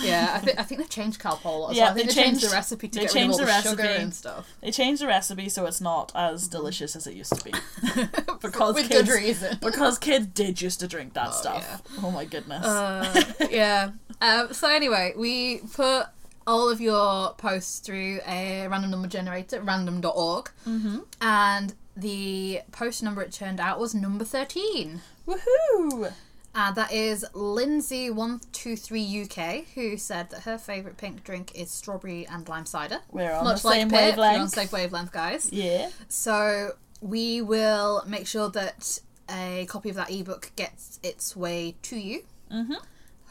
Yeah, I think I think they changed Calpol. Yeah, I think they they, changed, changed- the recipe to they get rid of all changed the, the sugar recipe. and stuff. They changed the recipe so it's not as delicious as it used to be. Because With kids, good reason. Because kids did used to drink that Oh, stuff. Oh my goodness. Uh, yeah. Um, so anyway, we put all of your posts through a random number generator, random.org, mm-hmm. and the post number it turned out was number 13. Woohoo! And that is Lindsay123UK, who said that her favourite pink drink is strawberry and lime cider. We're on Much the like same Pip, you're on wavelength. safe wavelength, guys. Yeah. So we will make sure that a copy of that ebook gets its way to you. Mm-hmm.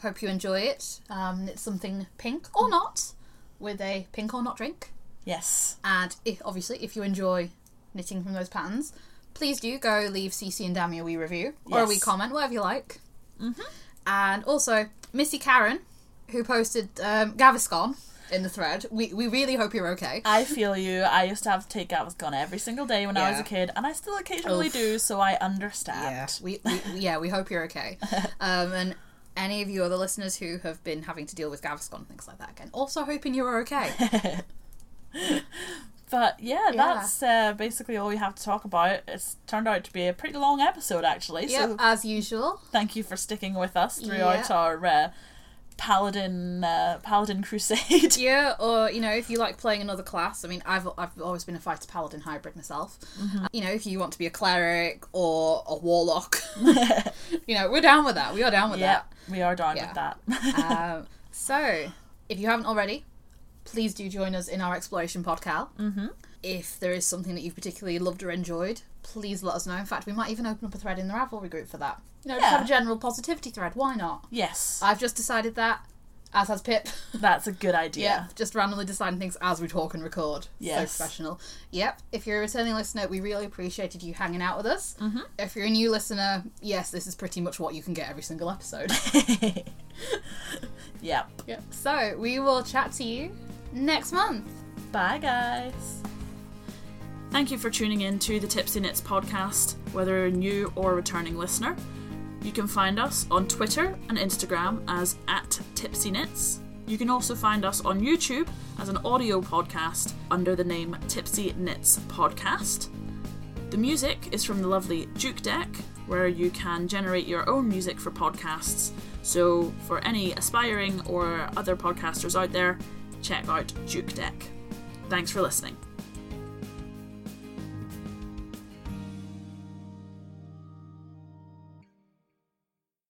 Hope you enjoy it. Um, it's something pink or not, with a pink or not drink. Yes. And if obviously, if you enjoy knitting from those patterns, please do go leave CC and Dami a wee review or a wee comment, whatever you like. Mm-hmm. And also, Missy Karen, who posted um, Gaviscon in the thread. We, we really hope you're okay. I feel you. I used to have to take Gaviscon every single day when I was a kid, and I still occasionally Oof. do, so I understand. Yeah, we, we yeah we hope you're okay. Um, and any of you other listeners who have been having to deal with Gaviscon and things like that again, also hoping you are okay. But yeah, Yeah. that's uh, basically all we have to talk about. It's turned out to be a pretty long episode, actually. yep, So as usual. thank you for sticking with us throughout Yeah. our uh, paladin uh, paladin crusade. Yeah, or you know, if you like playing another class, I mean, I've I've always been a fighter paladin hybrid myself. You know, if you want to be a cleric or a warlock, you know, we're down with that. We are down with yeah, that. we are down Yeah. with that. um, so, if you haven't already, please do join us in our exploration podcast. Mm-hmm. If there is something that you've particularly loved or enjoyed, please let us know. In fact, we might even open up a thread in the Ravelry group for that. You know, Yeah. have a general positivity thread. Why not? yes, I've just decided that, as has Pip. that's a good idea. Yeah, just randomly deciding things as we talk and record. Yes. So professional. Yep. If you're a returning listener, we really appreciated you hanging out with us. Mm-hmm. If you're a new listener, yes, this is pretty much what you can get every single episode. Yep. yep. So we will chat to you next month. Bye, guys. Thank you for tuning in to the Tipsy Knits podcast, whether you're a new or returning listener. You can find us on Twitter and Instagram as at Tipsy Knits. You can also find us on YouTube as an audio podcast under the name Tipsy Knits Podcast. The music is from the lovely Jukedeck, where you can generate your own music for podcasts. So, for any aspiring or other podcasters out there, check out Jukedeck. Thanks for listening.